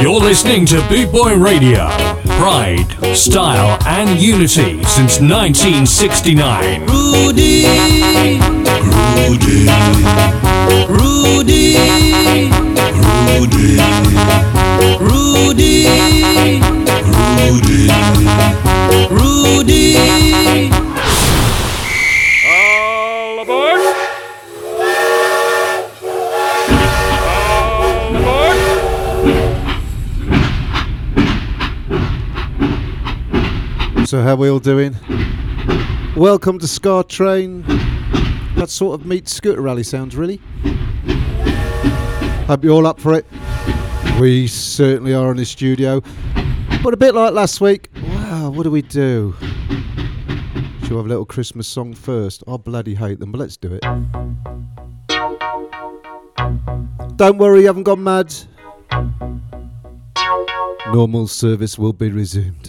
You're listening to Boot Boy Radio. Pride, style, and unity since 1969. Rudy. Rudy. Rudy. Rudy. Rudy. Rudy. All So how we all doing? Welcome to Ska Train. That sort of meets scooter rally sounds really. Hope you're all up for it. We certainly are in the studio. But a bit like last week. Wow, what do we do? Should we have a little Christmas song first? I bloody hate them, but let's do it. Don't worry, you haven't gone mad. Normal service will be resumed.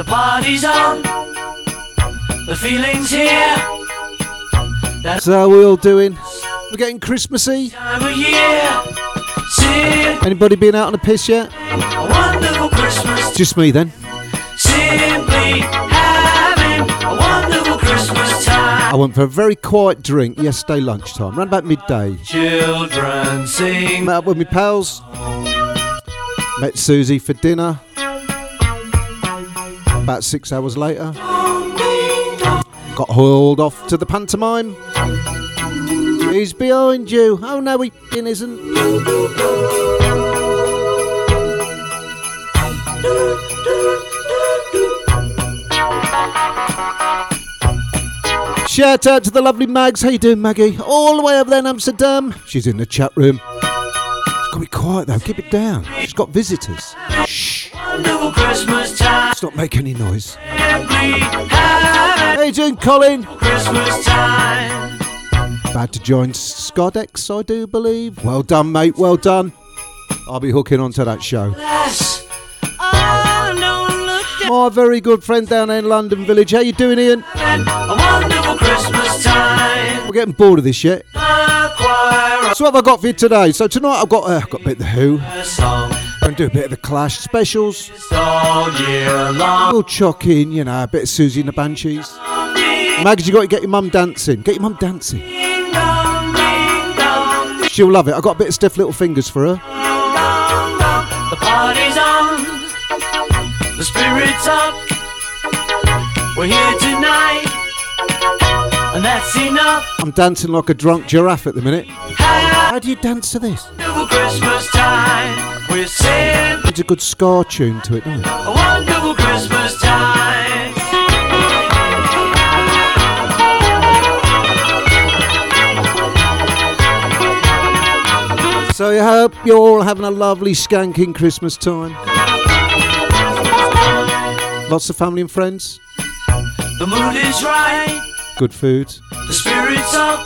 The party's on. The feeling's here. That So how we all doing? We're getting Christmassy. time of year. Simply Anybody been out on a piss yet? a wonderful Christmas Just me then. Simply having a wonderful Christmas I went for a very quiet drink yesterday lunchtime, around about midday. Children sing. Met up with my pals. Met Susie for dinner. About six hours later, got hauled off to the pantomime. He's behind you. Oh no, he isn't. Shout out to the lovely Mags. How you doing, Maggie? All the way over there in Amsterdam. She's in the chat room. It's got to be quiet though. Keep it down. She's got visitors. Shh. Wonderful Christmas time. Let's not make any noise. Simply having How you doing, Colin? Christmas time. About to join Skodex, I do believe. Well done, mate. Well done. I'll be hooking onto that show. Yes. My very good friend down there in London Village. How you doing, Ian? at a wonderful Christmas time. We're getting bored of this yet. So what have I got for you today? So tonight I've got uh, I've got a bit of the Who. To do a bit of the Clash specials. We'll chuck in, you know, a bit of Siouxsie and the Banshees. Mags, you got to get your mum dancing. Get your mum dancing. She'll love it. I got a bit of stiff little fingers for her. The party's on. The spirit's up. We're here tonight. And that's enough. I'm dancing like a drunk giraffe at the minute. Have How do you dance to this? a Christmas time. We're simply It's a good ska tune to it, doesn't it? a wonderful Christmas time. So I hope you're all having a lovely skanking Christmas time. Lots of family and friends. The mood is right. Good food. The spirit's up.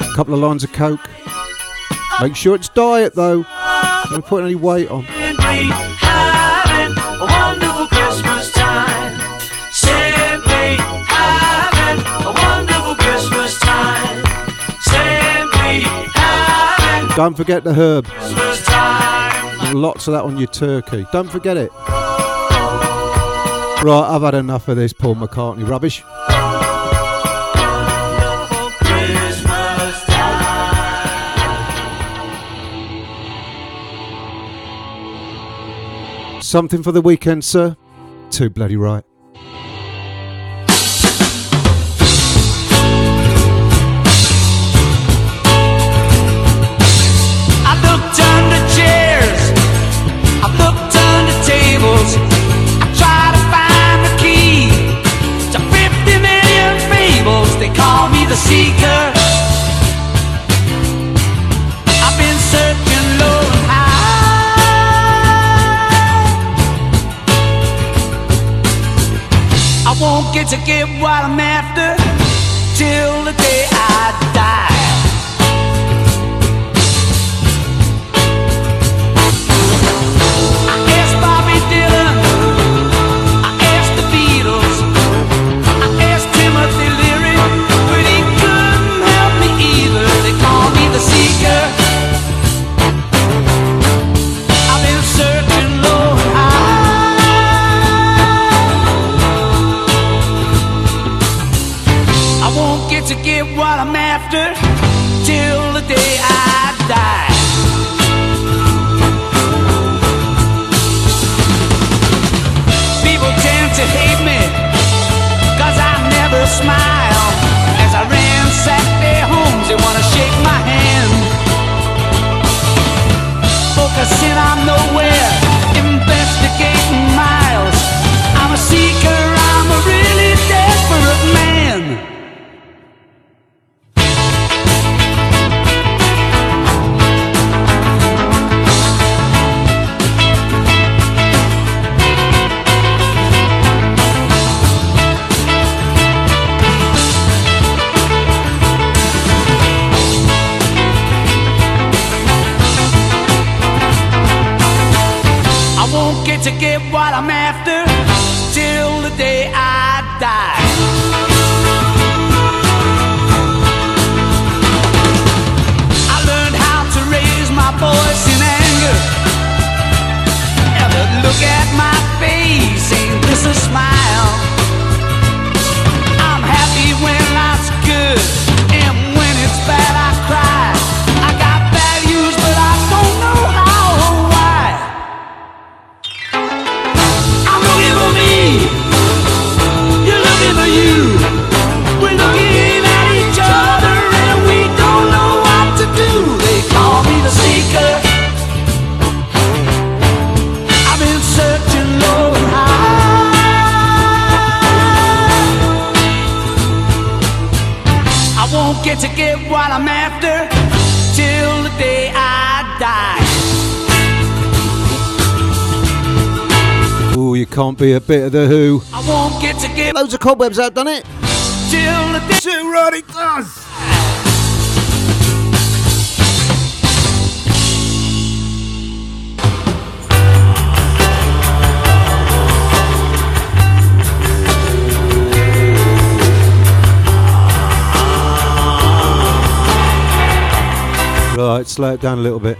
A couple of lines of coke. Make sure it's diet though. Don't put any weight on. Simply having a wonderful Christmas time. Simply having a wonderful Christmas time. Simply having Don't forget the herb. Lots of that on your turkey. Don't forget it. Right, I've had enough of this Paul McCartney rubbish. Something for the weekend, sir? Too bloody right. Tables, they call me the seeker. I've been searching low and high. I won't get to get what I'm after till the bit of The Who. I won't get to get Loads of cobwebs out, done it? Till the day. Till right it does! Right, slow it down a little bit.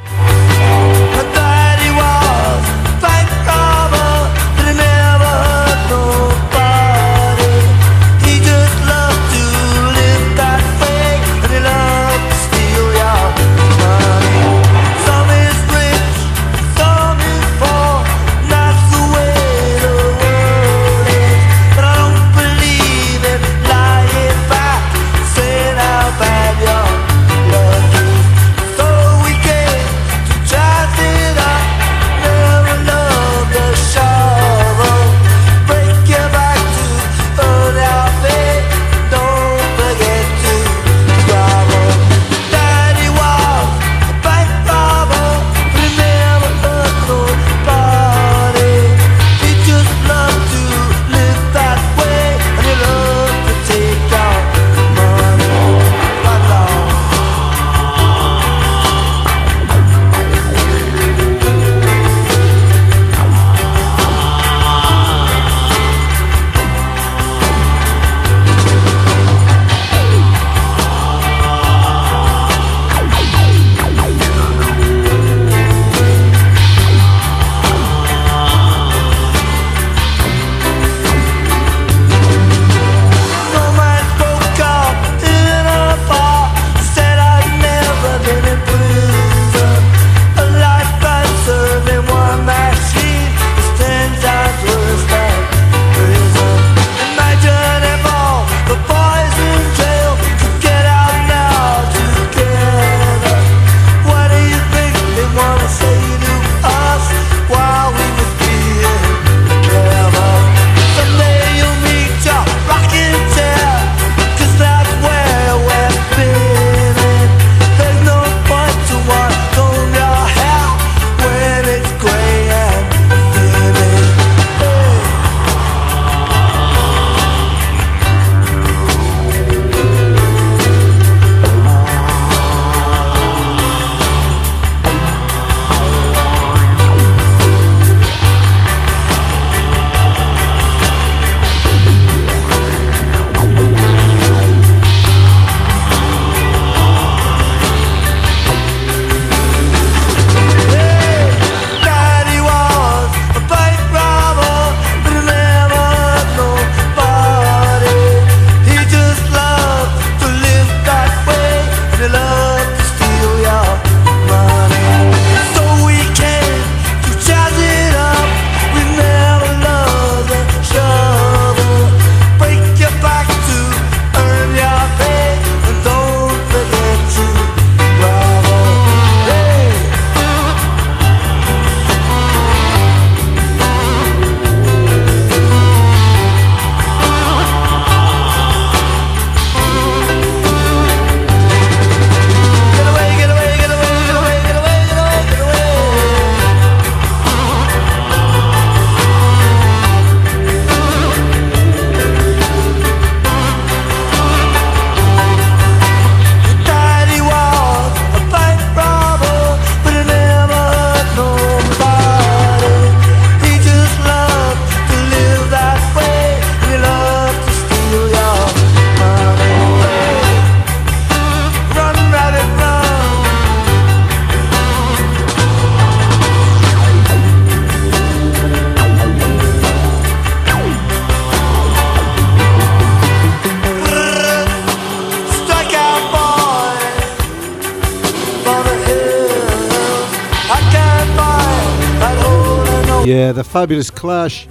Fabulous Clash.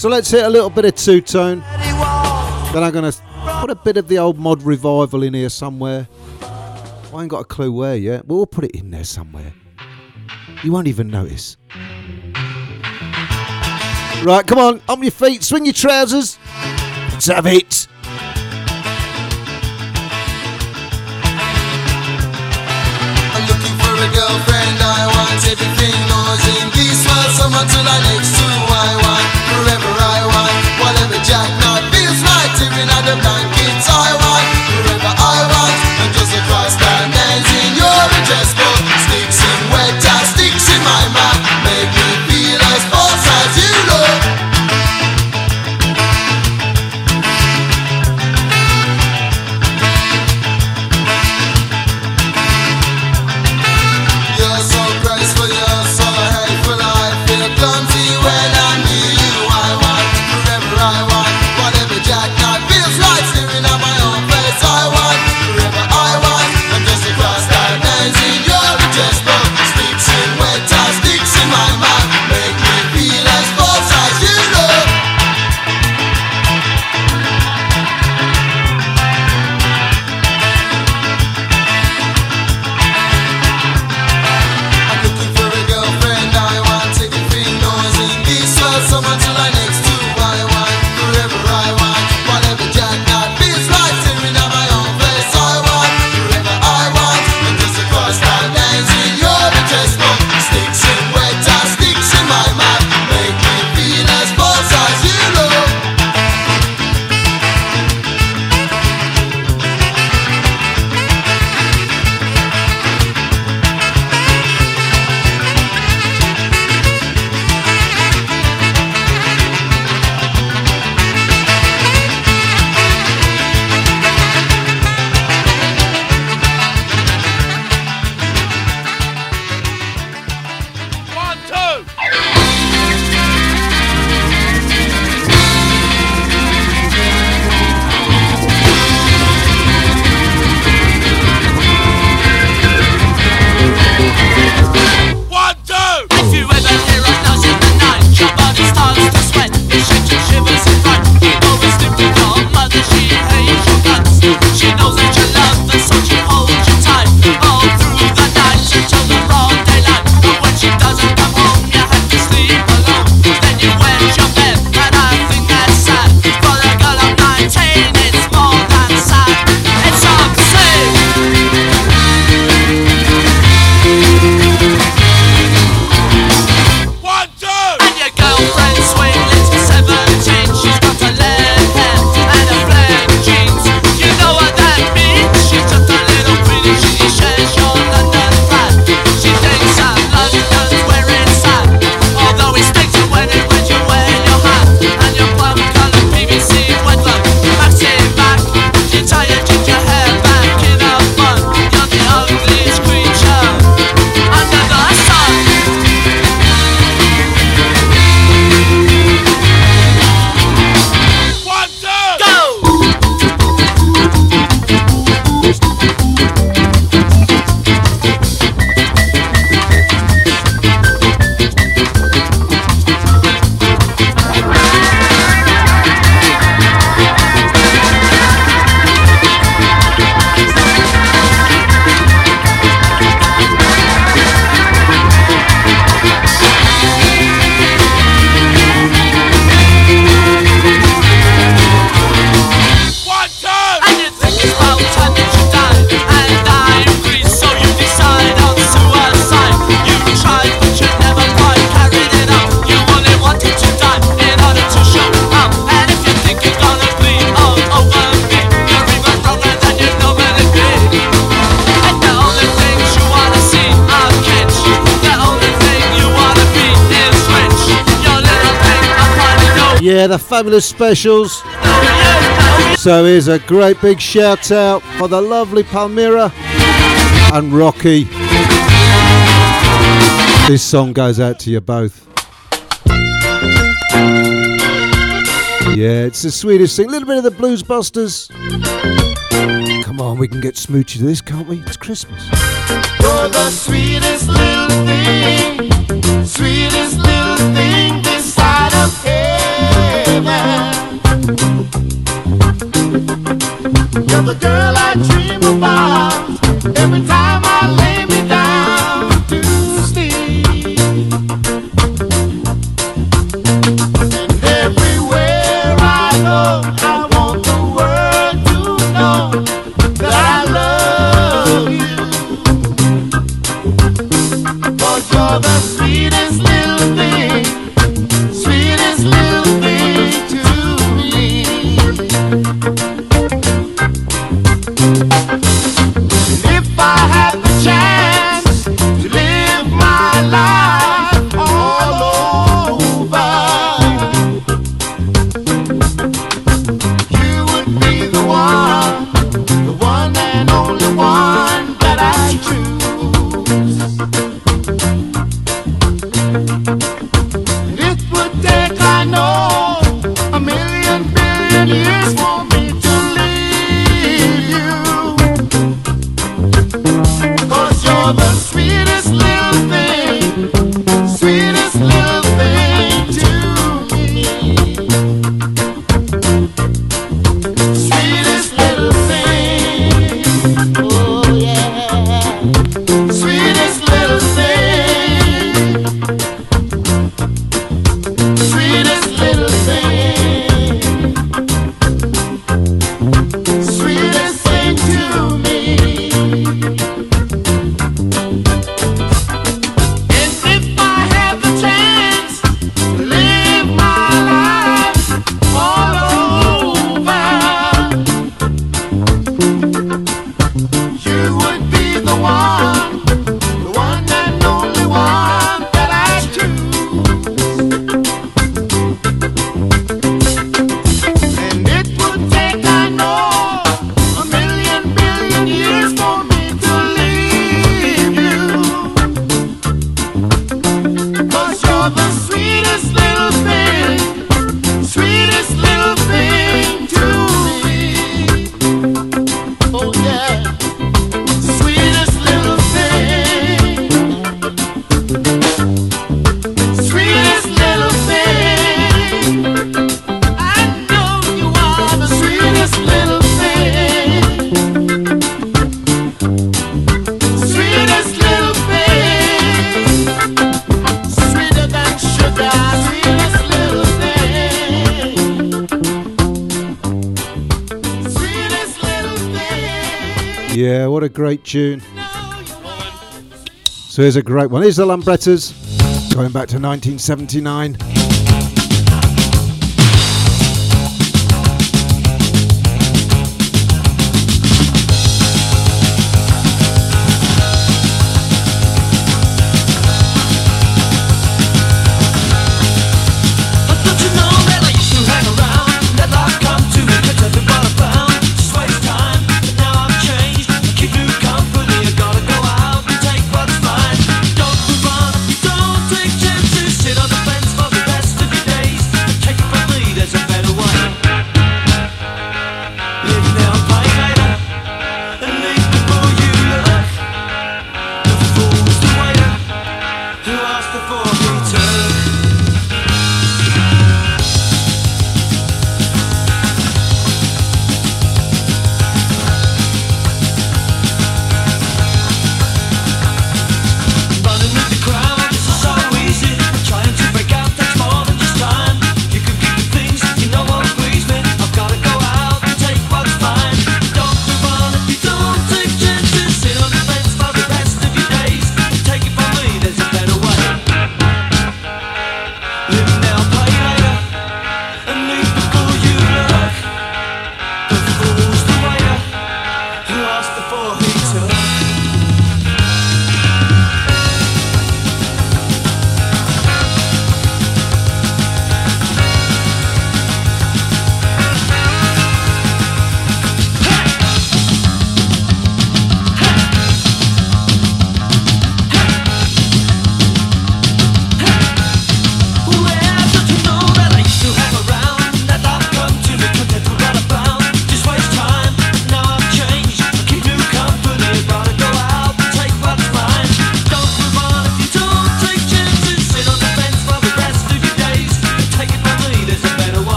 So let's hit a little bit of two tone. Then I'm going to put a bit of the old mod revival in here somewhere. I ain't got a clue where yet. We'll put it in there somewhere. You won't even notice. Right, come on, on your feet, swing your trousers. Let's have it. fabulous specials. So here's a great big shout out for the lovely Palmyra and Rocky. This song goes out to you both. Yeah, it's the sweetest thing. A little bit of the Blues Busters. Come on, we can get smoochy to this, can't we? It's Christmas. You're the sweetest little thing, sweetest little thing this side of heaven. You're the girl I dream about every time I lay. great tune. So here's a great one. Here's the Lambrettas, going back to 1979.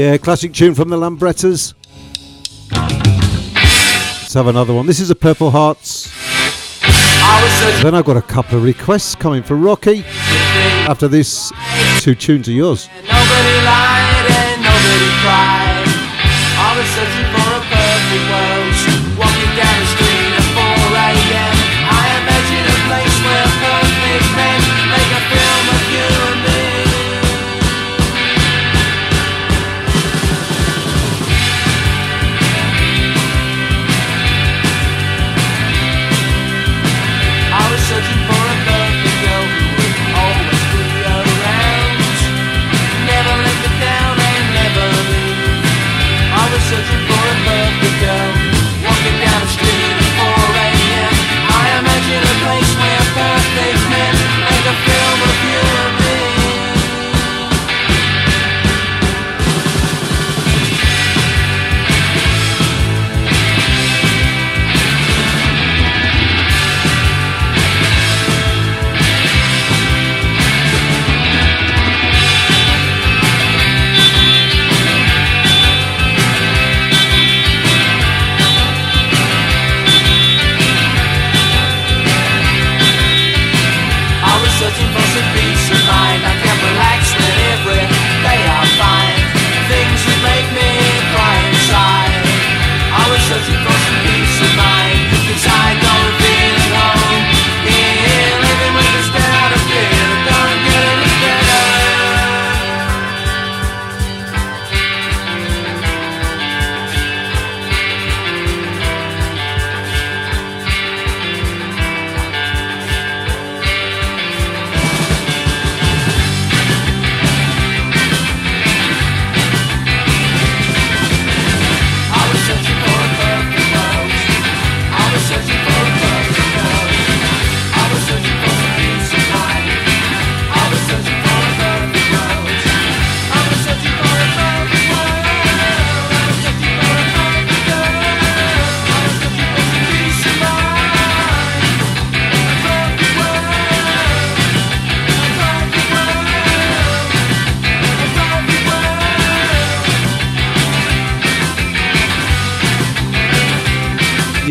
Yeah, uh, classic tune from the Lambrettas. Let's have another one. This is a Purple Hearts. Then I've got a couple of requests coming for Rocky. After this, two tunes are yours.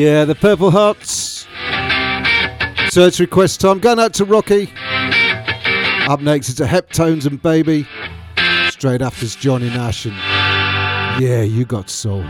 Yeah, the Purple Hearts. Search request time. Going out to Rocky. Up next it's a Heptones and Baby. Straight after is Johnny Nash and Yeah, you got soul.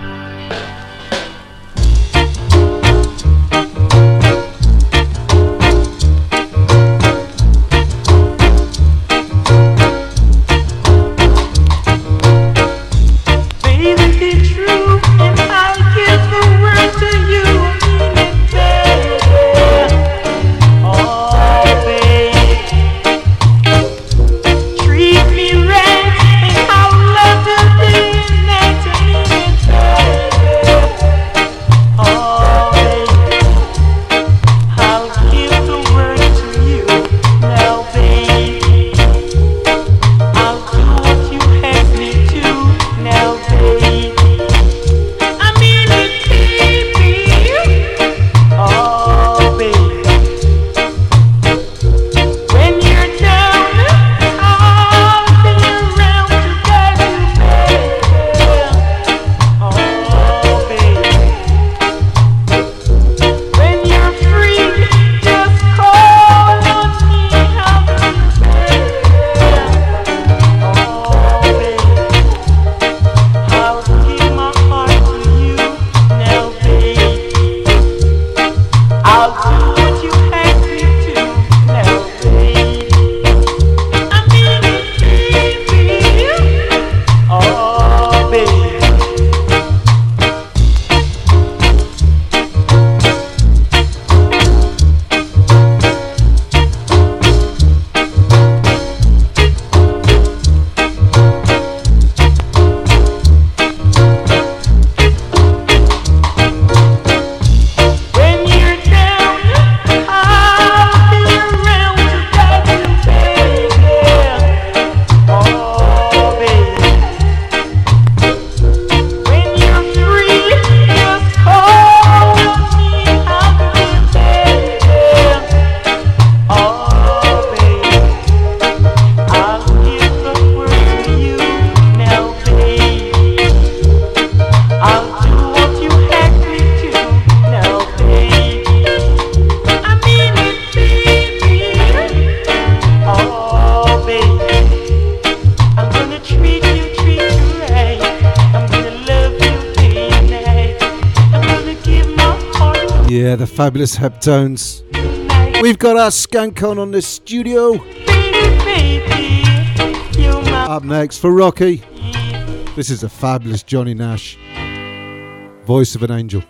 fabulous heptones. We've got our skank on on this studio. Up next for Rocky. This is a fabulous Johnny Nash. Voice of an Angel.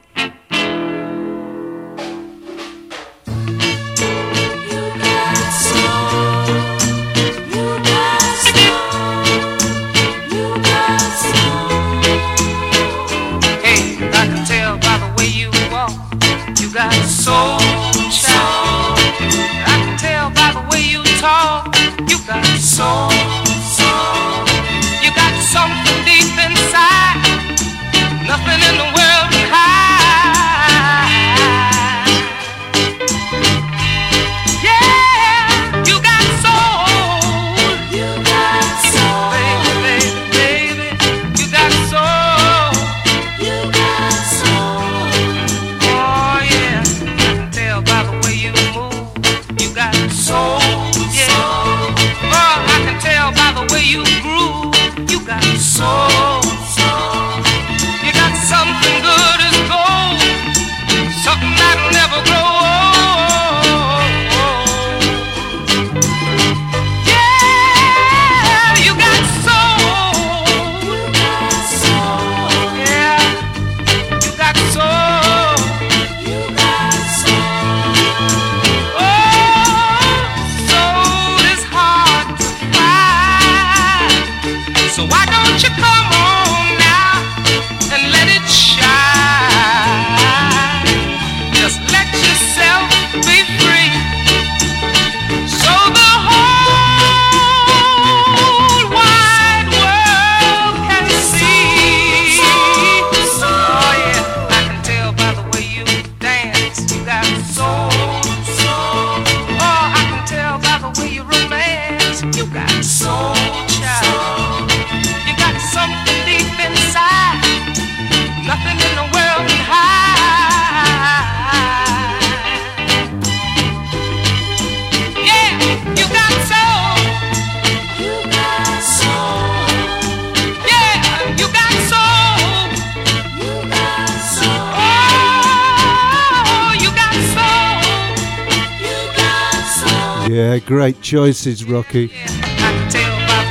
great choices, Rocky.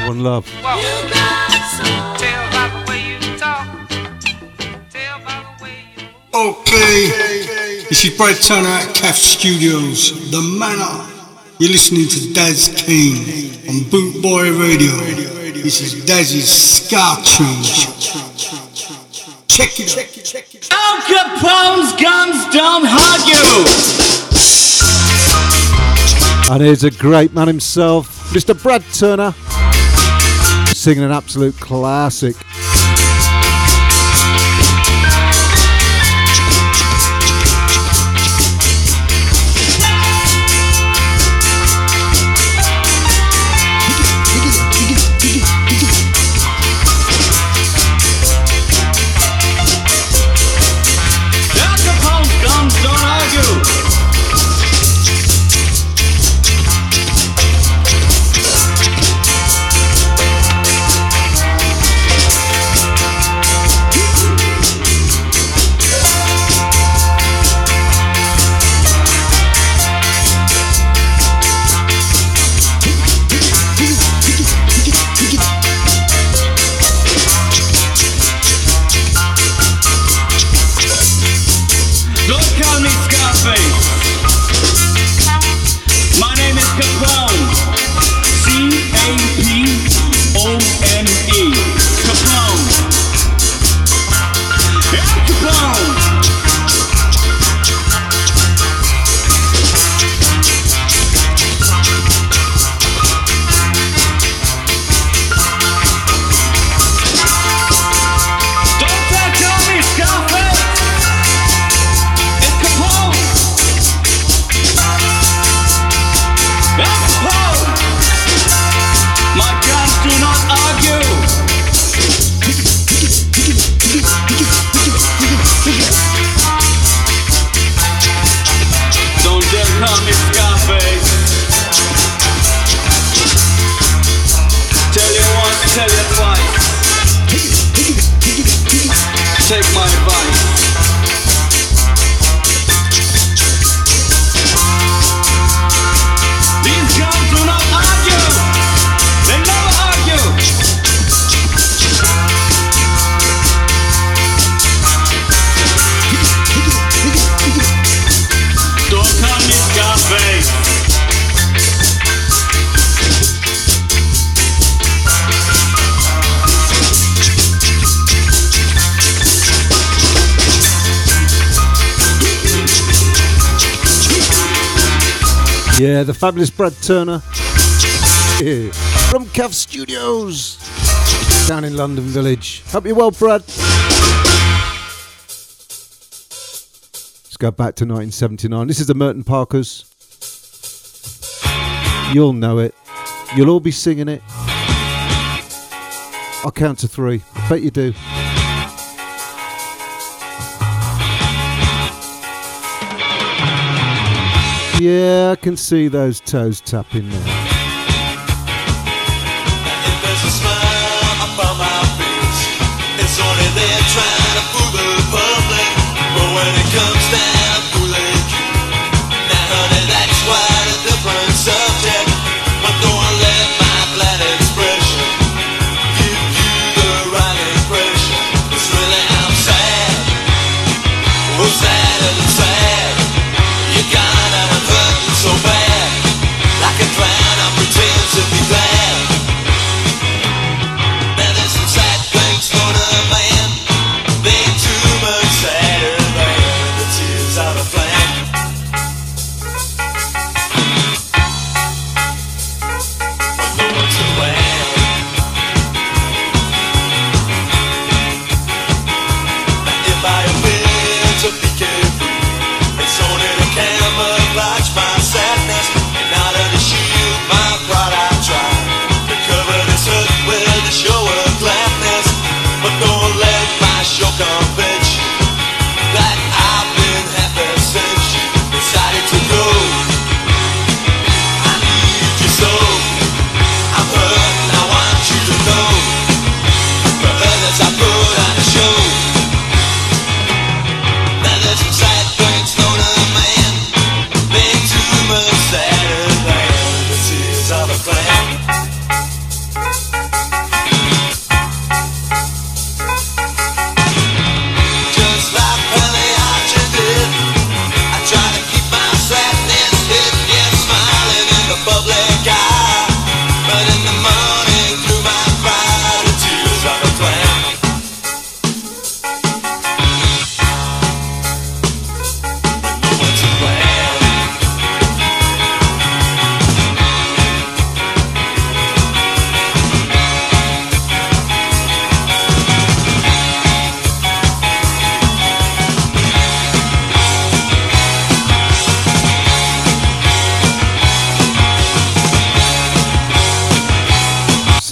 One love. Okay, this is Brad Turner at CAF Studios, The Manor. You're listening to Daz King on Bootboy Radio. This is Daz's Ska Check it, check it, check it. Al Capone's guns don't hug you! And here's a great man himself, Mr. Brad Turner, singing an absolute classic. The fabulous Brad Turner from Cav Studios down in London Village. Hope you're well, Brad. Let's go back to 1979. This is the Merton Parkas. You'll know it. You'll all be singing it. I'll count to three. I bet you do. Yeah, I can see those toes tapping now.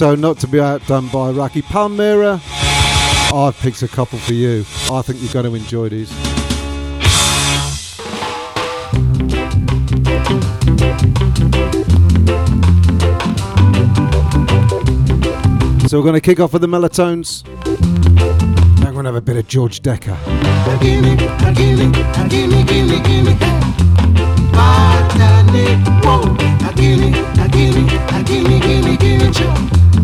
So, not to be outdone by Rocky Palmyra, I've picked a couple for you. I think you're going to enjoy these. So, we're going to kick off with the Melatones. I'm going to have a bit of George Dekker. Gimme, gimme, gimme, gimme, gimme. Gimme, gimme, gimme, gimme, gimme, gimme, gimme, gimme, gimme, gimme, gimme, gimme, gimme, gimme, gimme, gimme,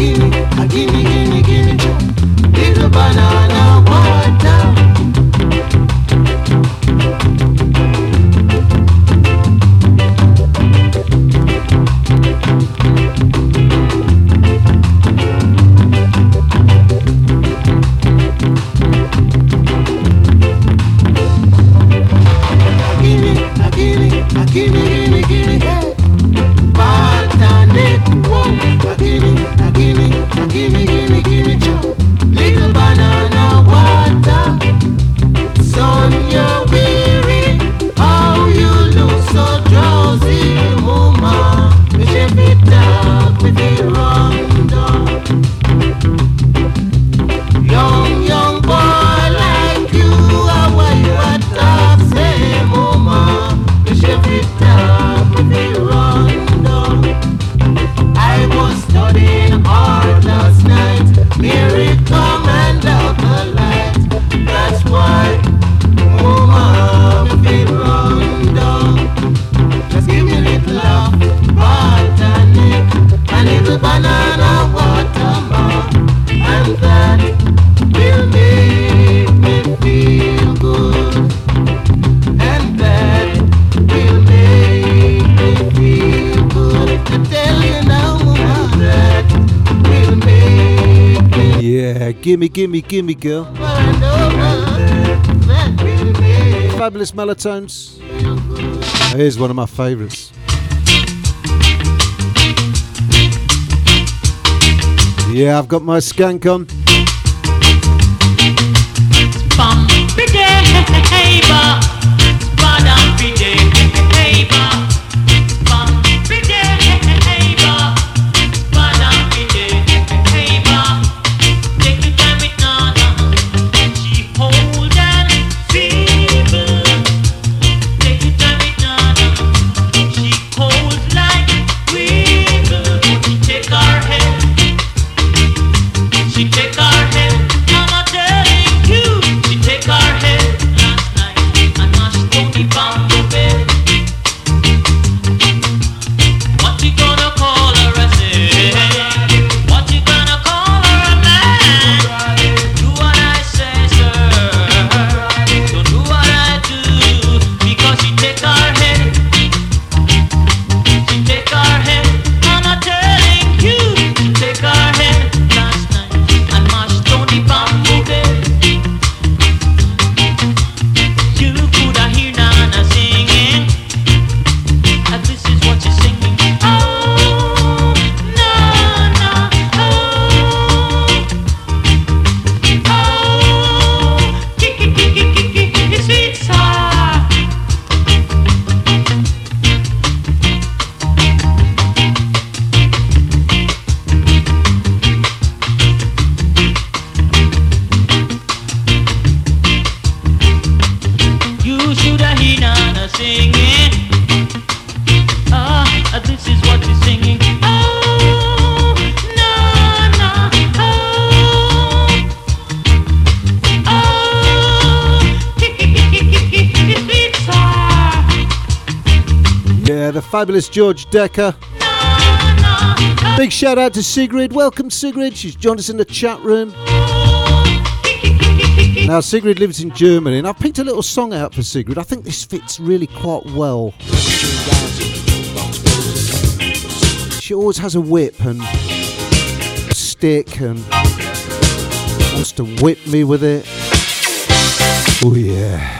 gimme, a gimme, gimme, gimme, gimme, little banana. Gimme, gimme, gimme, girl. Fabulous Melatones. Here's one of my favourites. Yeah, I've got my skank on. Fabulous George Dekker. Big shout out to Sigrid. Welcome, Sigrid. She's joined us in the chat room. Now, Sigrid lives in Germany, and I've picked a little song out for Sigrid. I think this fits really quite well. She always has a whip and stick and wants to whip me with it. Oh, yeah.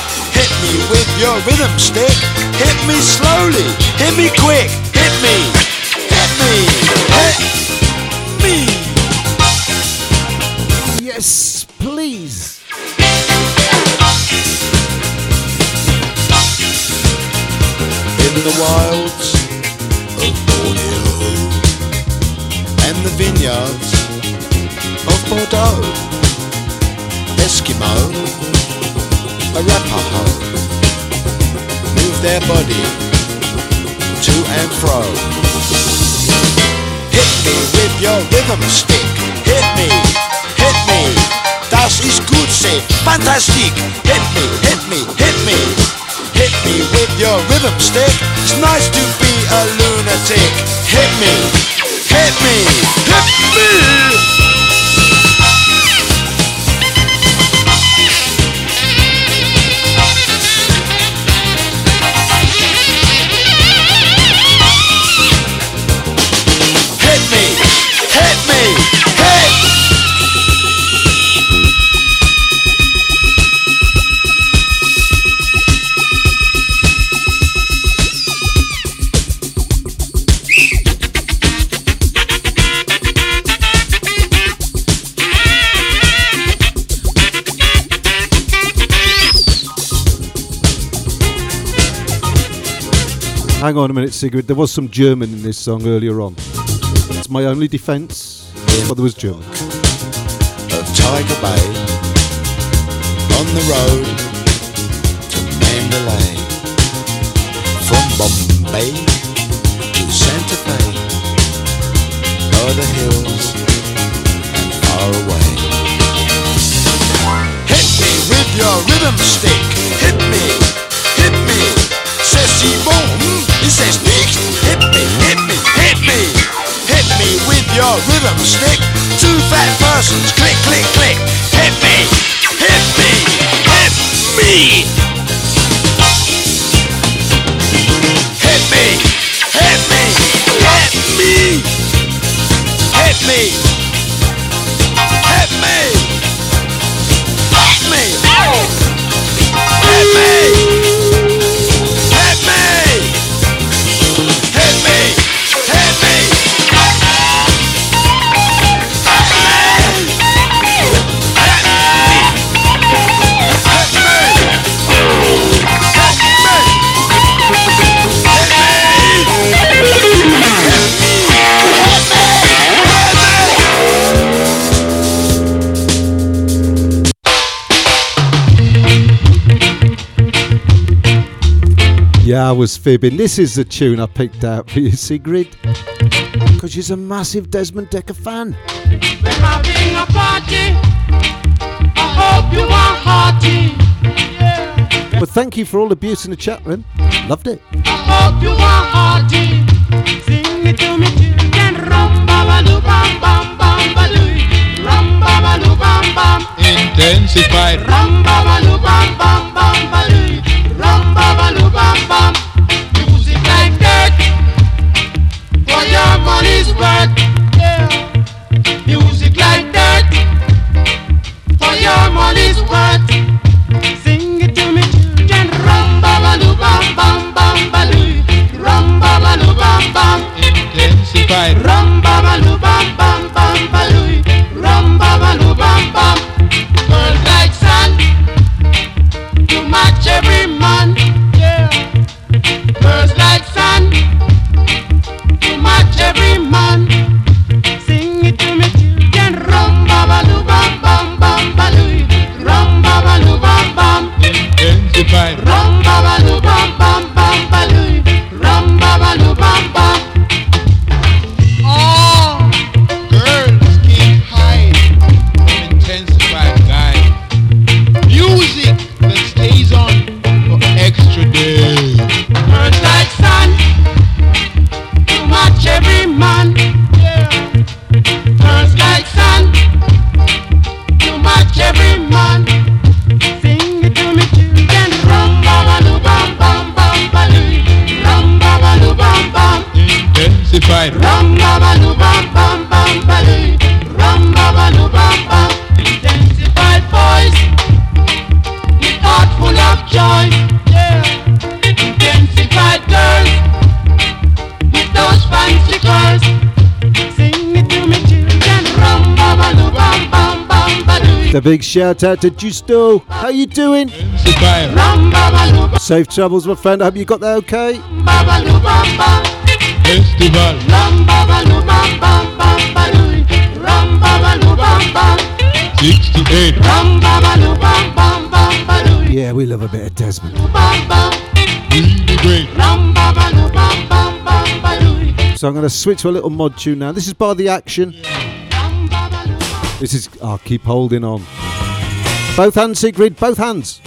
Hit me with your rhythm stick. Hit me slowly, hit me quick. Hit me, hit me, hit me. Yes, please. in the wilds of Borneo and the vineyards of Bordeaux. Eskimo, Arapaho, move their body to and fro. Hit me with your rhythm stick. Hit me, hit me. Das ist gut, say fantastic. Hit me, hit me, hit me. Hit me with your rhythm stick. It's nice to be a lunatic. Hit me, hit me, hit me. Hang on a minute, Sigrid. There was some German in this song earlier on. It's my only defence, but there was German. Of Tiger Bay, on the road to Mandalay, from Bombay to Santa Fe, o'er the hills and far away. Hit me with your rhythm stick. Hit me, hit me, sassy boom he says nicht. Hit me, hit me, hit me. Hit me with your rhythm stick. Two fat persons, click, click, click. Hit me, hit me, hit me. Hit me, hit me, hit me. Hit me. Hit Yeah, I was fibbing. This is the tune I picked out for you, Sigrid. Because she's a massive Desmond Dekker fan. We're having a party. I hope you are hearty. But thank you for all the abuse in the chat room. Loved it. I hope you are hearty. Sing it to me, children. Rum ba ba bam bam bam ba. Rum ba ba bam bam. Intensified. Rum ba ba bam bam bam. Rum ba ba bam bam. Intensified. Intensified. Rum ba ba bam bam bam ba doo. Rum ba ba bam bam. Intensified boys, with heart full of joy. Yeah. Intensified girls, with those fancy curls. Sing it to me, children. Rum ba ba bam bam bam ba. The big shout out to Justo. How you doing? Intensified. Rum ba ba Safe travels, my friend. I hope you got that okay. Festival. Rum ba ba bam bam bam ba doo. Rum ba ba doo bam bam. 68. Rum ba ba doo bam bam bam ba. Yeah, we love a bit of Desmond. So I'm going to switch to a little mod tune now. This is by The Action. Rum ba ba doo. This is. I'll keep holding on. Both hands, Sigrid. Both hands.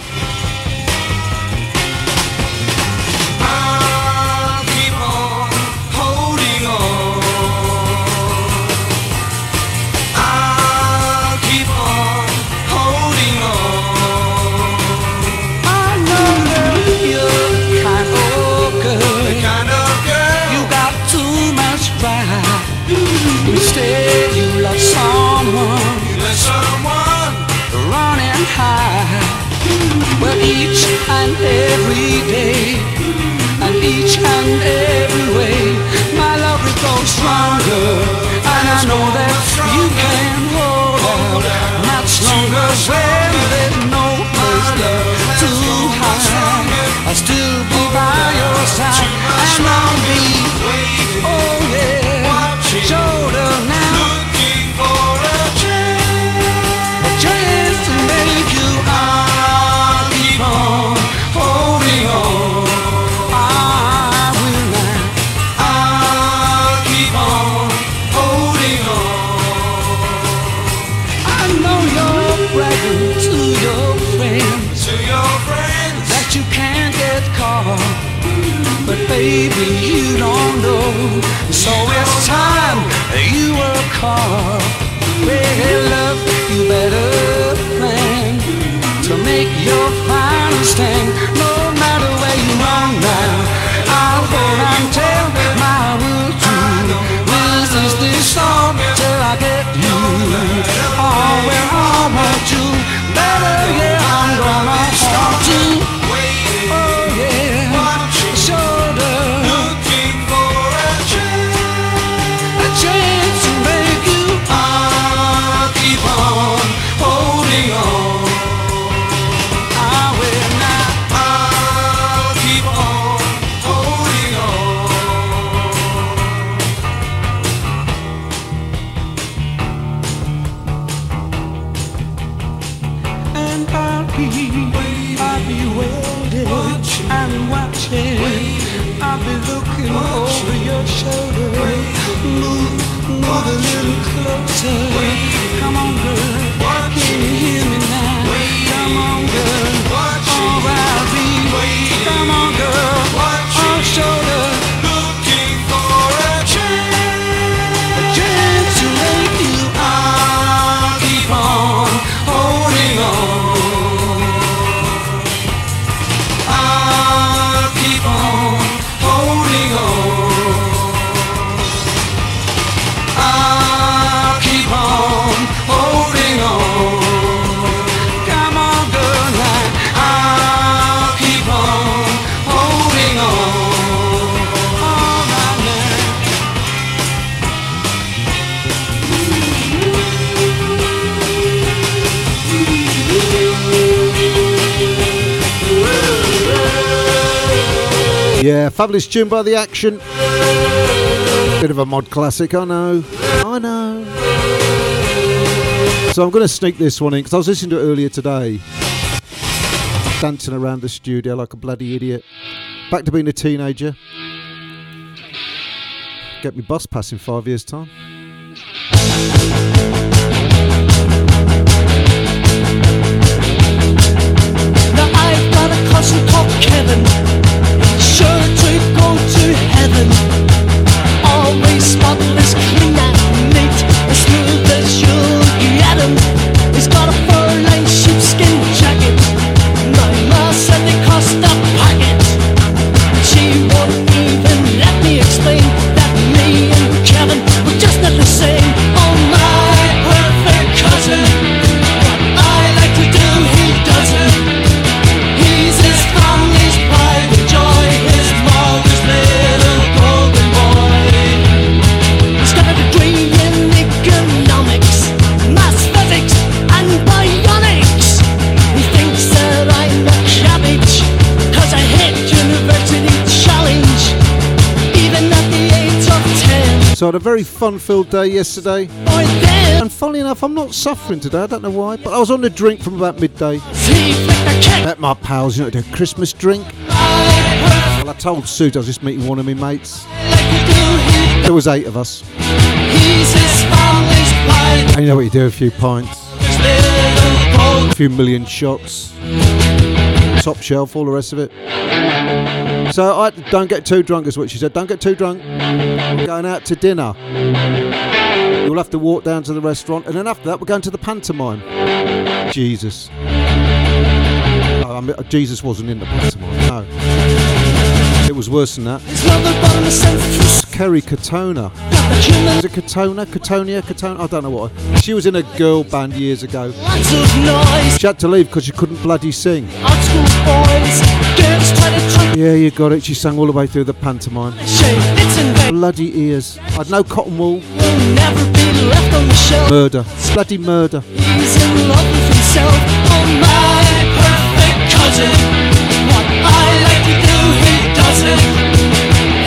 Someone you let someone running high. Well, each and every day, and each and every way, my love will grow stronger. And I know that you can hold out much longer when there's no place left to hide. I'll still be by your side, and I'll be, oh yeah, shoulder baby, you don't know. So it's time you work hard. Well, love, you better plan to make your final stand. No I'll be looking over your shoulder. Move, move a little closer. Come on, girl. Can you hear fabulous tune by the action. Bit of a mod classic, I know. I know. So I'm going to sneak this one in because I was listening to it earlier today. Dancing around the studio like a bloody idiot. Back to being a teenager. Get me bus pass in five years' time. Now I've got a cousin called Kevin, He's got a fur-lined sheepskin So I had a very fun-filled day yesterday. And funnily enough, I'm not suffering today. I don't know why, but I was on the drink from about midday. a. Met my pals, you know, a Christmas drink. Well, I told Sue I was just meeting one of my mates. There was eight of us. And you know what you do? A few pints, a few million shots, top shelf, all the rest of it. So I don't get too drunk, is what she said. Don't get too drunk. We're going out to dinner. You'll have to walk down to the restaurant, and then after that, we're going to the pantomime. Jesus. Oh, I mean, Jesus wasn't in the pantomime. No. It was worse than that. His mother bought him a sense Kerry Katona. Is it Katona? Katonia? Katona? I don't know what. She was in a girl band years ago. lots of noise. She had to leave because she couldn't bloody sing. Art school boys, girls try to trick Yeah, you got it. She sang all the way through the pantomime. shame. It's in vain. Bloody ears. I'd no cotton wool. Never be left on the shelf. Murder. Bloody murder. He's in love with himself. Oh my perfect cousin. What I like to do, he doesn't.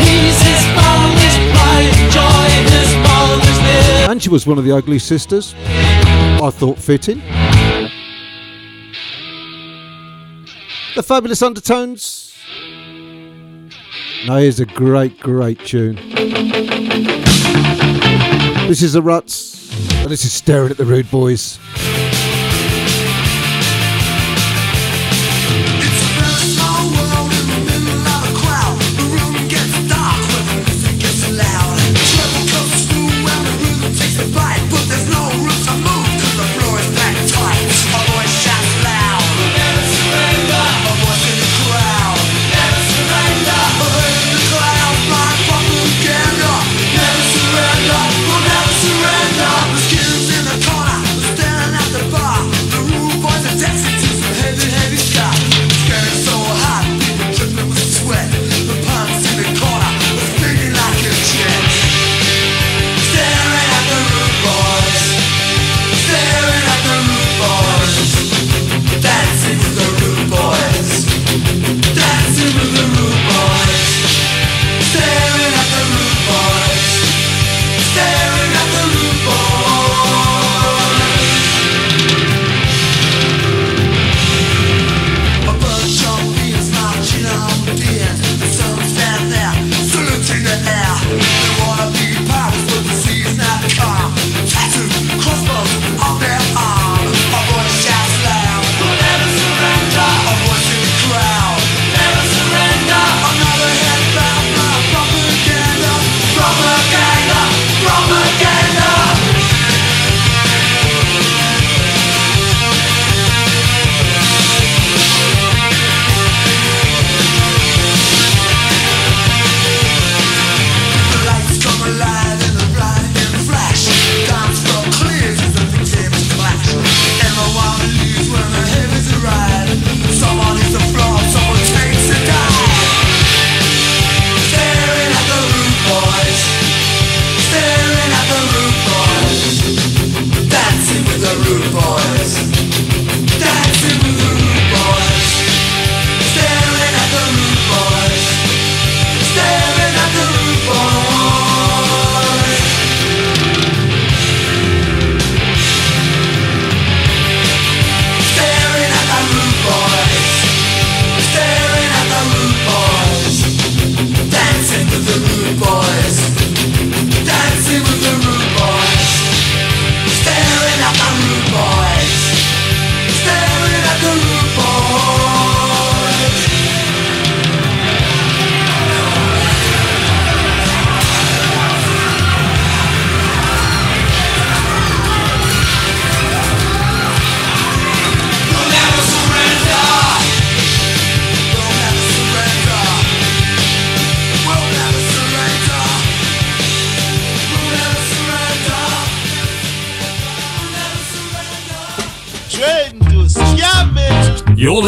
He's his family's pride and joy. His mother's little And she was one of the ugly sisters. I thought fitting. The Fabulous Undertones. Now here's a great, great tune. This is the Ruts, and this is Staring at the Rude Boys.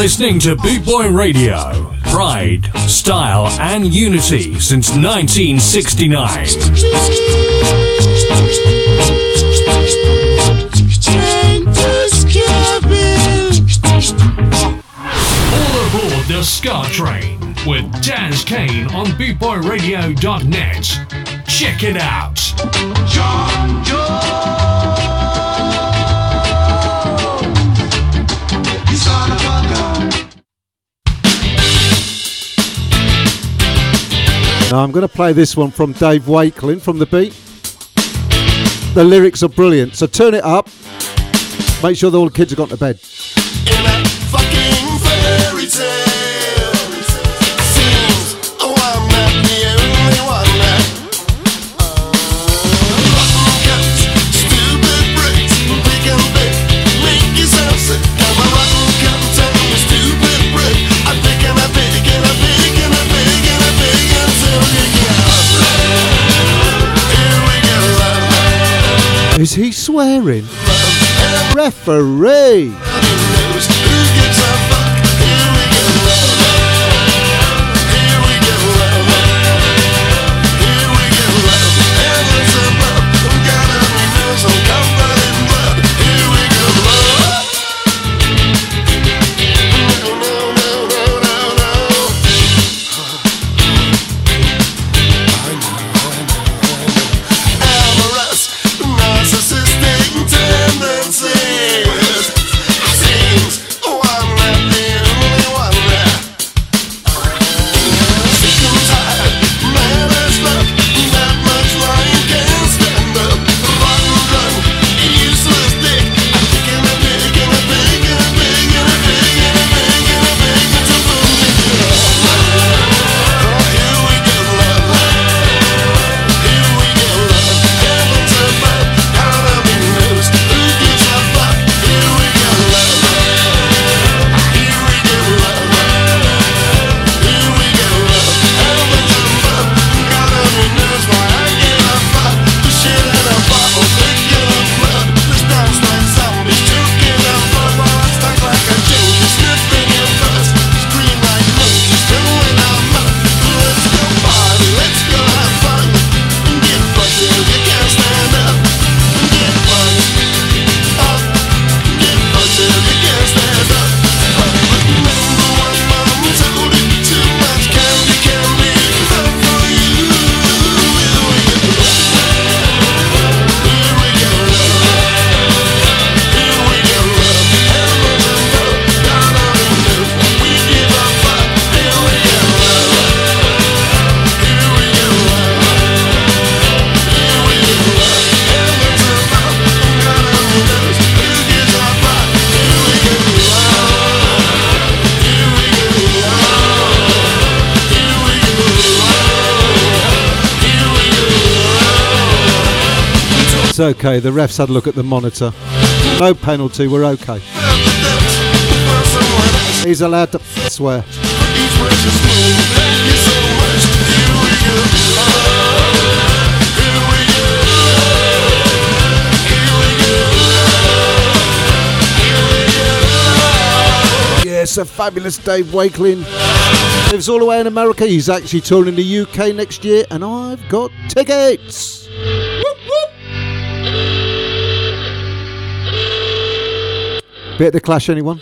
listening to Boot Boy Radio. Pride, style, and unity since 1969. All aboard the Ska Train with Daz Kane on BootboyRadio.net. Check it out. Now I'm going to play this one from Dave Wakeling from The Beat. The lyrics are brilliant, so turn it up. Make sure all the kids have gone to bed. Is he swearing? Referee! okay. The refs had a look at the monitor. No penalty. We're okay. He's allowed to swear. Yes, a fabulous Dave Wakeling. Lives all the way in America. He's actually touring the UK next year, and I've got tickets. Bit of the Clash, anyone?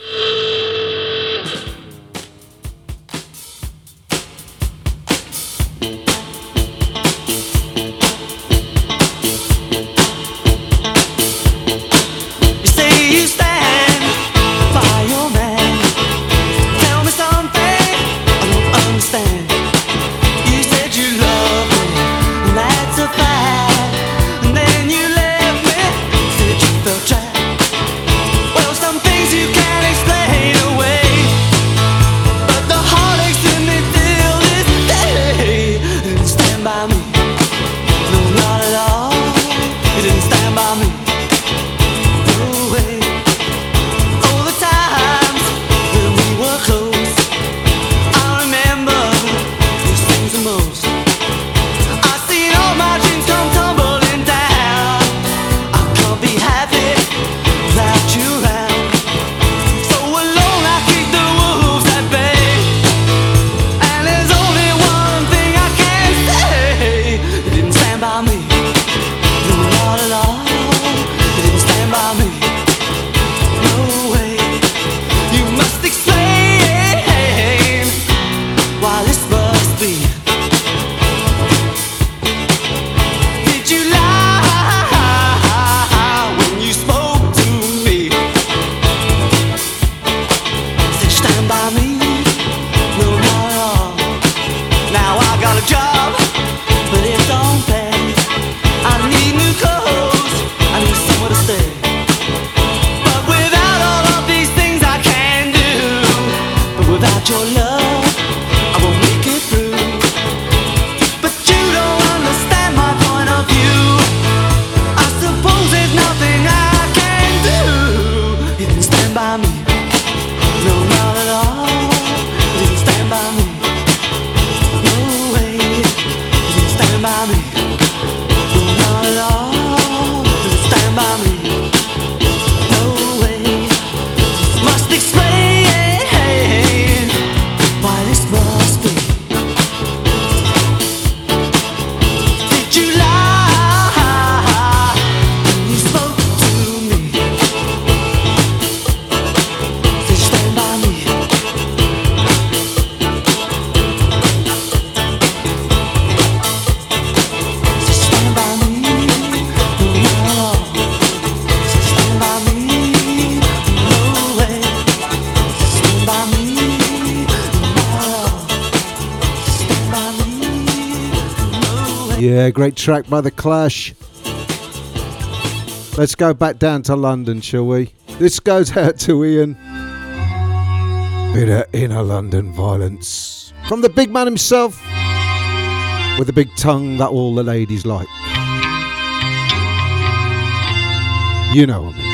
Great track by The Clash. Let's go back down to London, shall we? This goes out to Ian. Bit of inner London violence. From the big man himself, with a big tongue that all the ladies like. You know him. Well,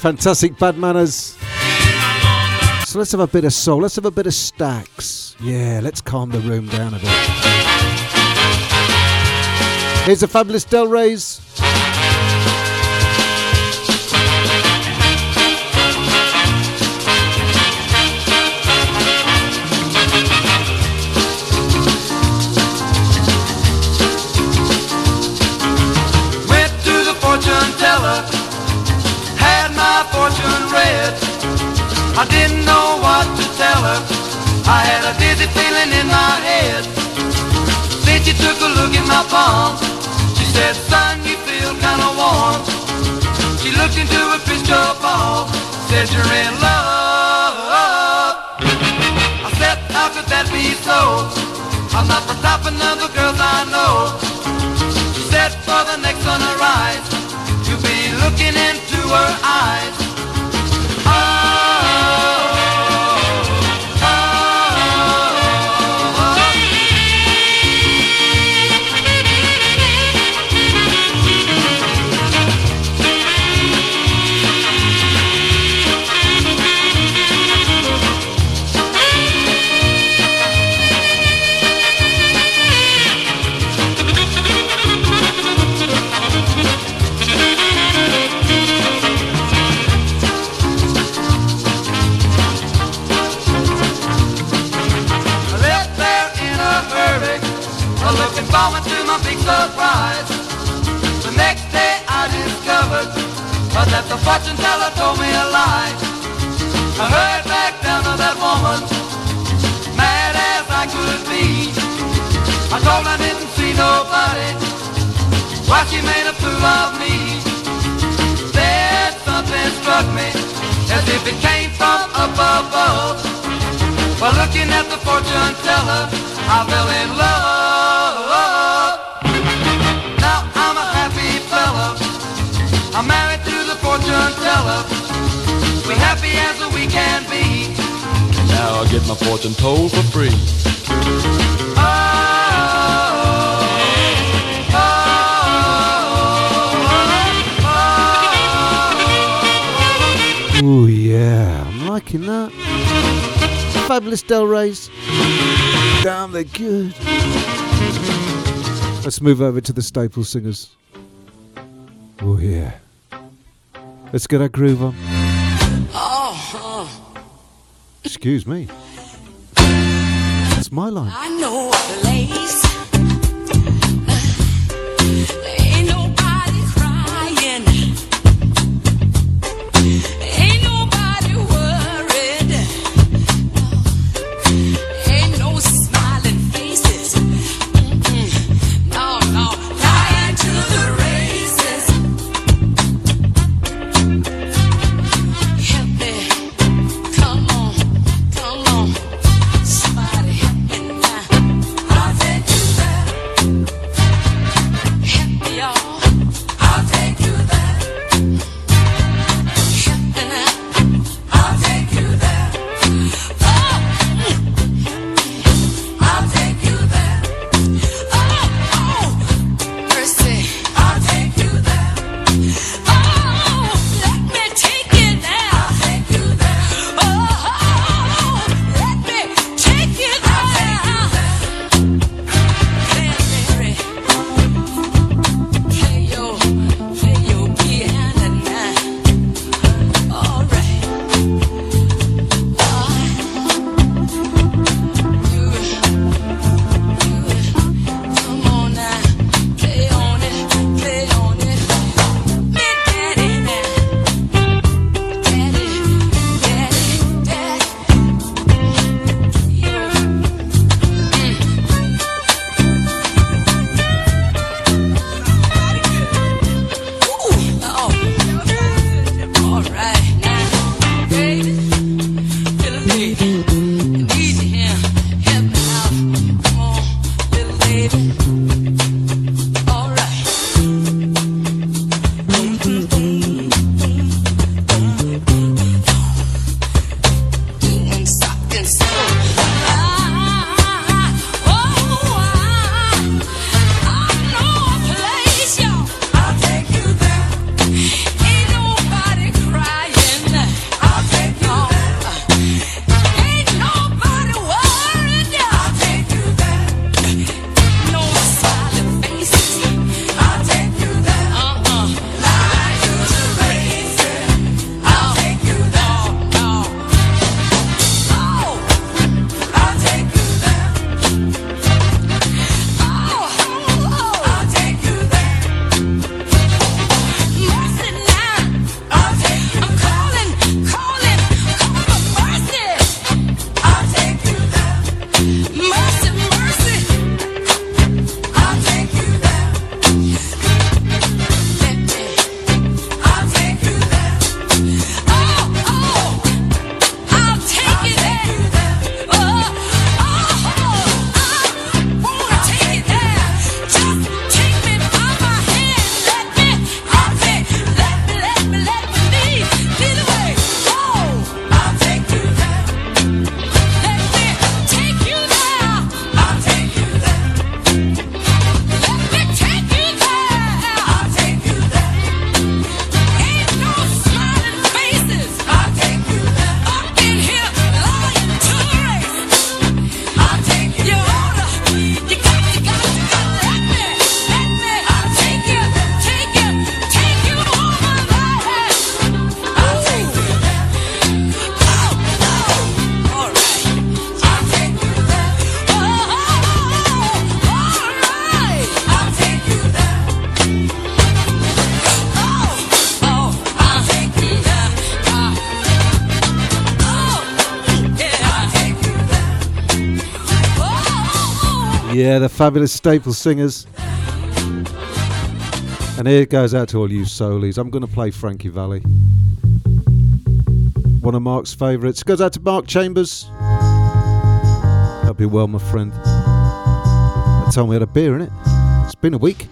fantastic Bad Manners. So let's have a bit of soul. Let's have a bit of Stax. Yeah, let's calm the room down a bit. Here's the fabulous Del Rey's. I didn't know what to tell her. I had a dizzy feeling in my head. Then she took a look at my palm. She said, son, you feel kinda warm. She looked into a crystal ball, said you're in love. I said, how could that be so? I'm not the top of the girls I know. She said, for the next sunrise, you'll be looking into her eyes. surprise. The next day I discovered that the fortune teller told me a lie. I hurried back down to that woman, mad as I could be. I told I didn't see nobody. Why she made a fool of me? Then something struck me as if it came from up above. While looking at the fortune teller, I fell in love. Can be. Now I get my fortune told for free. Oh yeah, I'm liking that. Fabulous Del Rey's. Damn, they're good. Let's move over to the Staple Singers. Oh yeah. Let's get our groove on. Excuse me. That's my line. Yeah, the fabulous Staple Singers. And here it goes out to all you solis. I'm going to play Frankie Valli. One of Mark's favourites. Goes out to Mark Chambers. Hope you're well, my friend. I told me had a beer in it. It's been a week.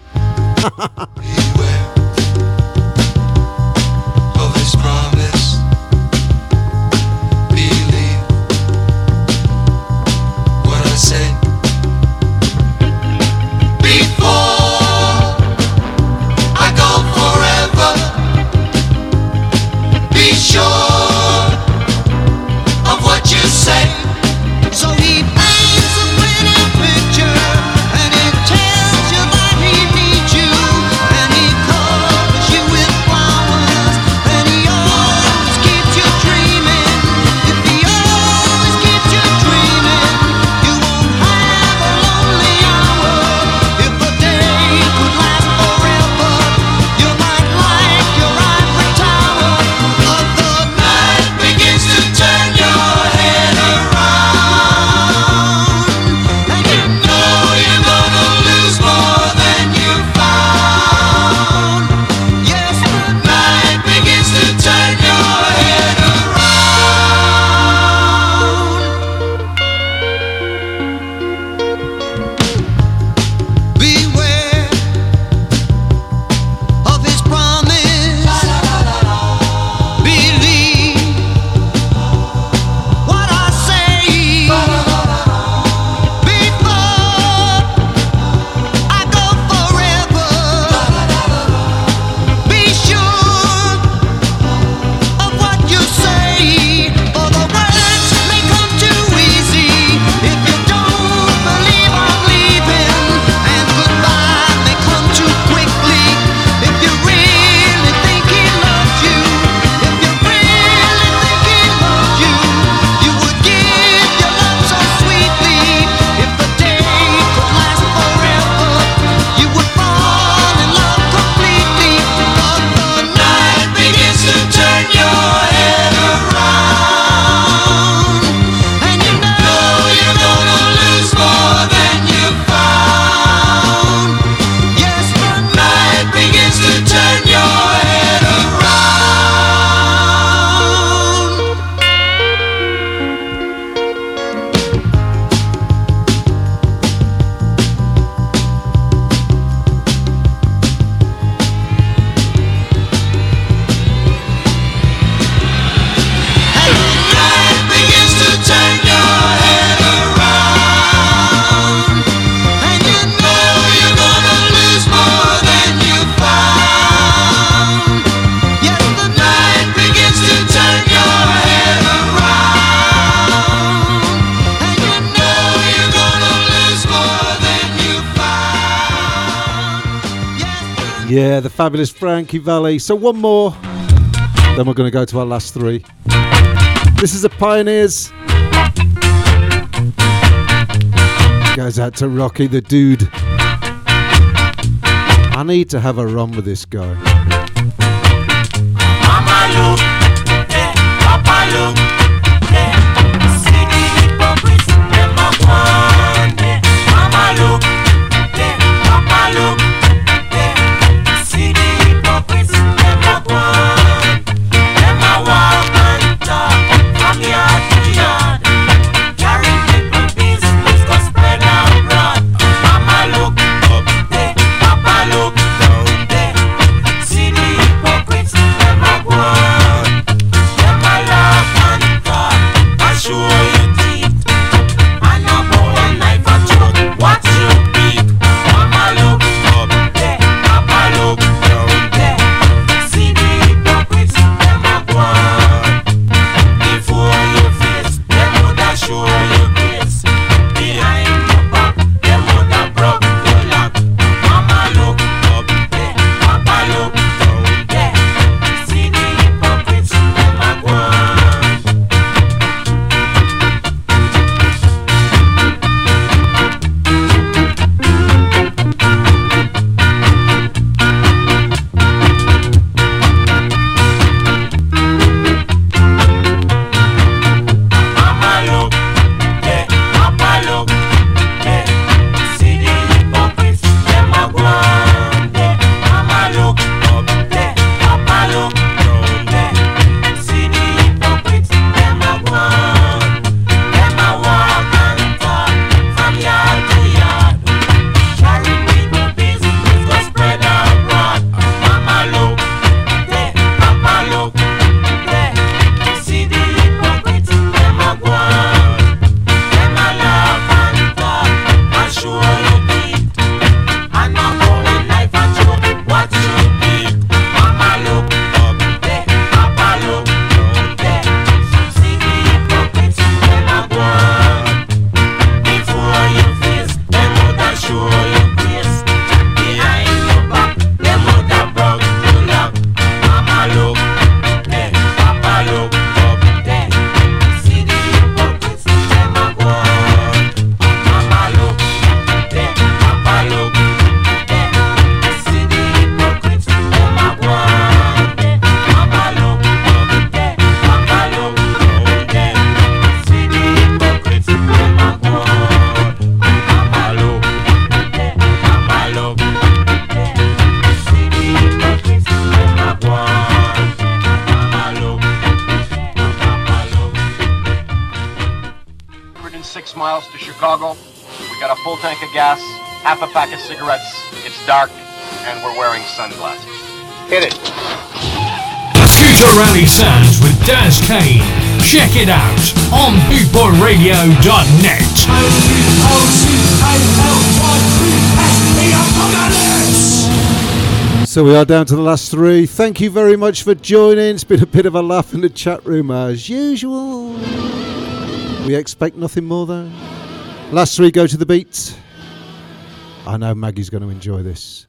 fabulous Frankie Valli. So one more, then we're going to go to our last three. This is the Pioneers. Goes out to Rocky the Dude. I need to have a run with this guy. Mama look, miles to Chicago. We got a full tank of gas, half a pack of cigarettes. It's dark, and we're wearing sunglasses. Hit it. Scooter Rally Sounds with Daz Kane. Check it out on bootboyradio.net. So we are down to the last three. Thank you very much for joining. It's been a bit of a laugh in the chat room as usual. We expect nothing more though. Last three go to the beat. I know Maggie's going to enjoy this.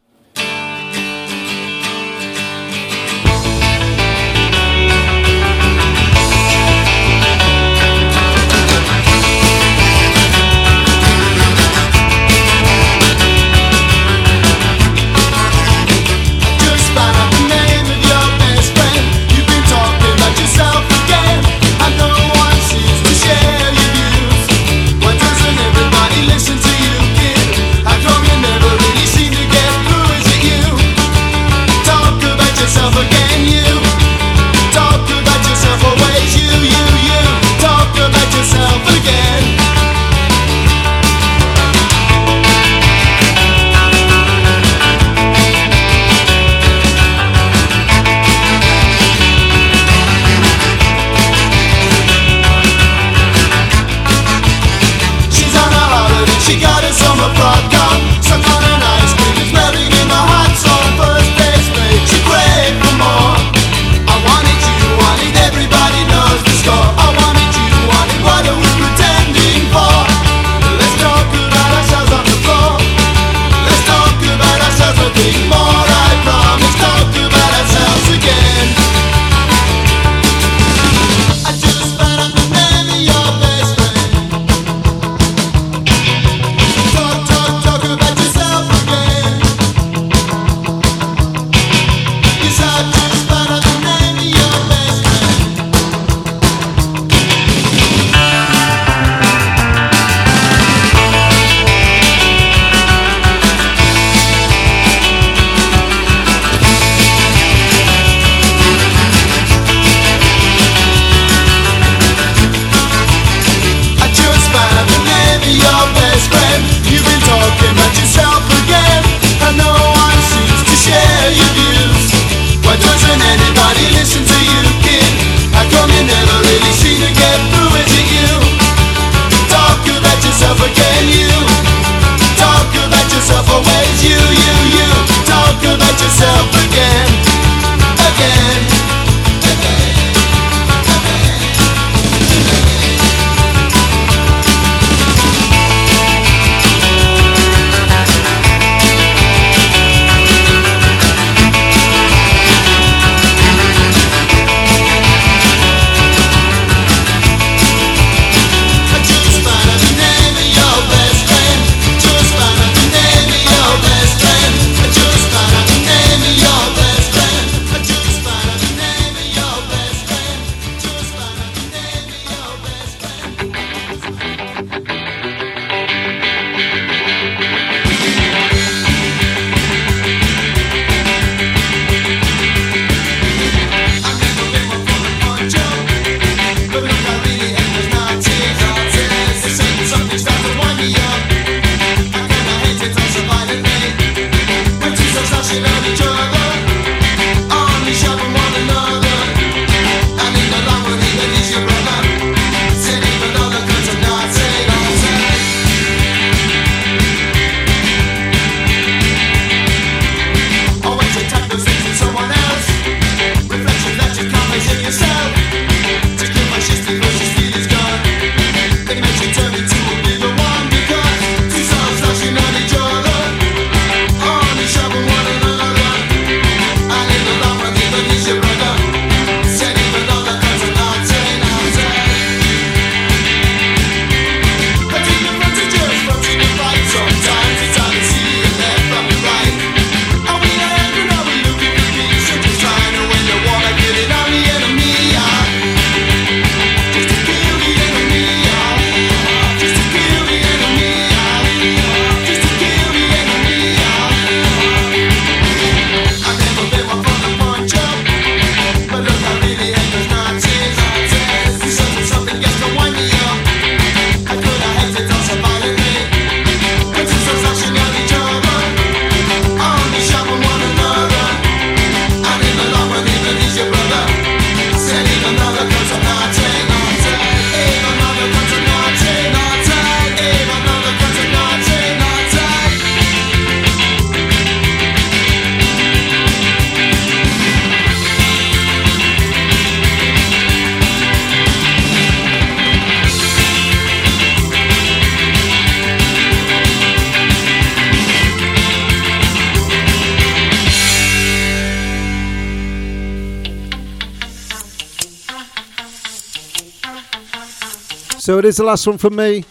So it is the last one from me.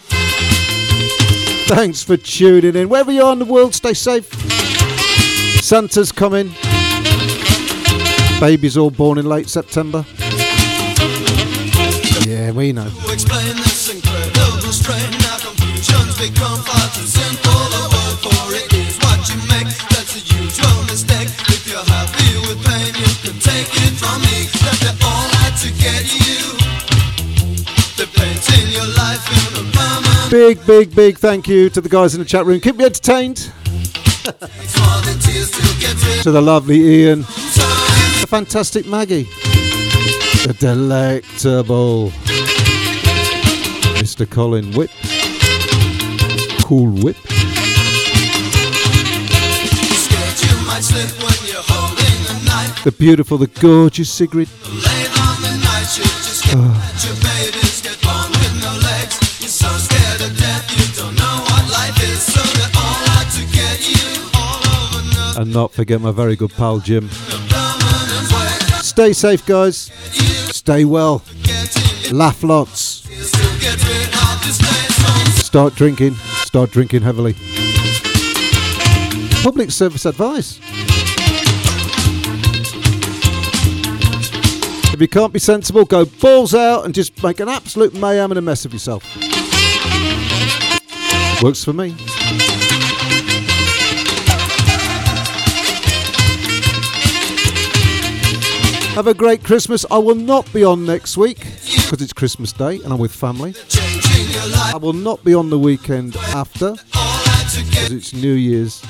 Thanks for tuning in. Wherever you are in the world, stay safe. Santa's coming. Babies all born in late September. Yeah, we know. Big, big, big thank you to the guys in the chat room. Keep me entertained. To the lovely Ian. The fantastic Maggie. The delectable Mr. Colin Whip. Cool Whip. The beautiful, the gorgeous Sigrid. Late oh. And not forget my very good pal Jim. Stay safe, guys. Stay well. Laugh lots. Start drinking. Start drinking heavily. Public service advice. If you can't be sensible, go balls out and just make an absolute mayhem and a mess of yourself. Works for me. Have a great Christmas. I will not be on next week because it's Christmas Day and I'm with family. I will not be on the weekend after because it's New Year's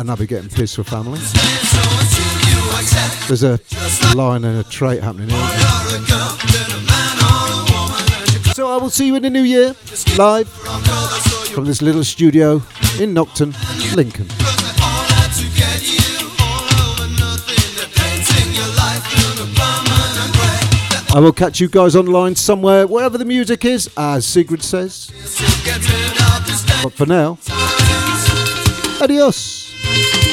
and I'll be getting pissed for family. There's a line and a trait happening here. So I will see you in the new year, live from this little studio in Nocton, Lincoln. I will catch you guys online somewhere, wherever the music is, as Sigrid says. But for now, adios.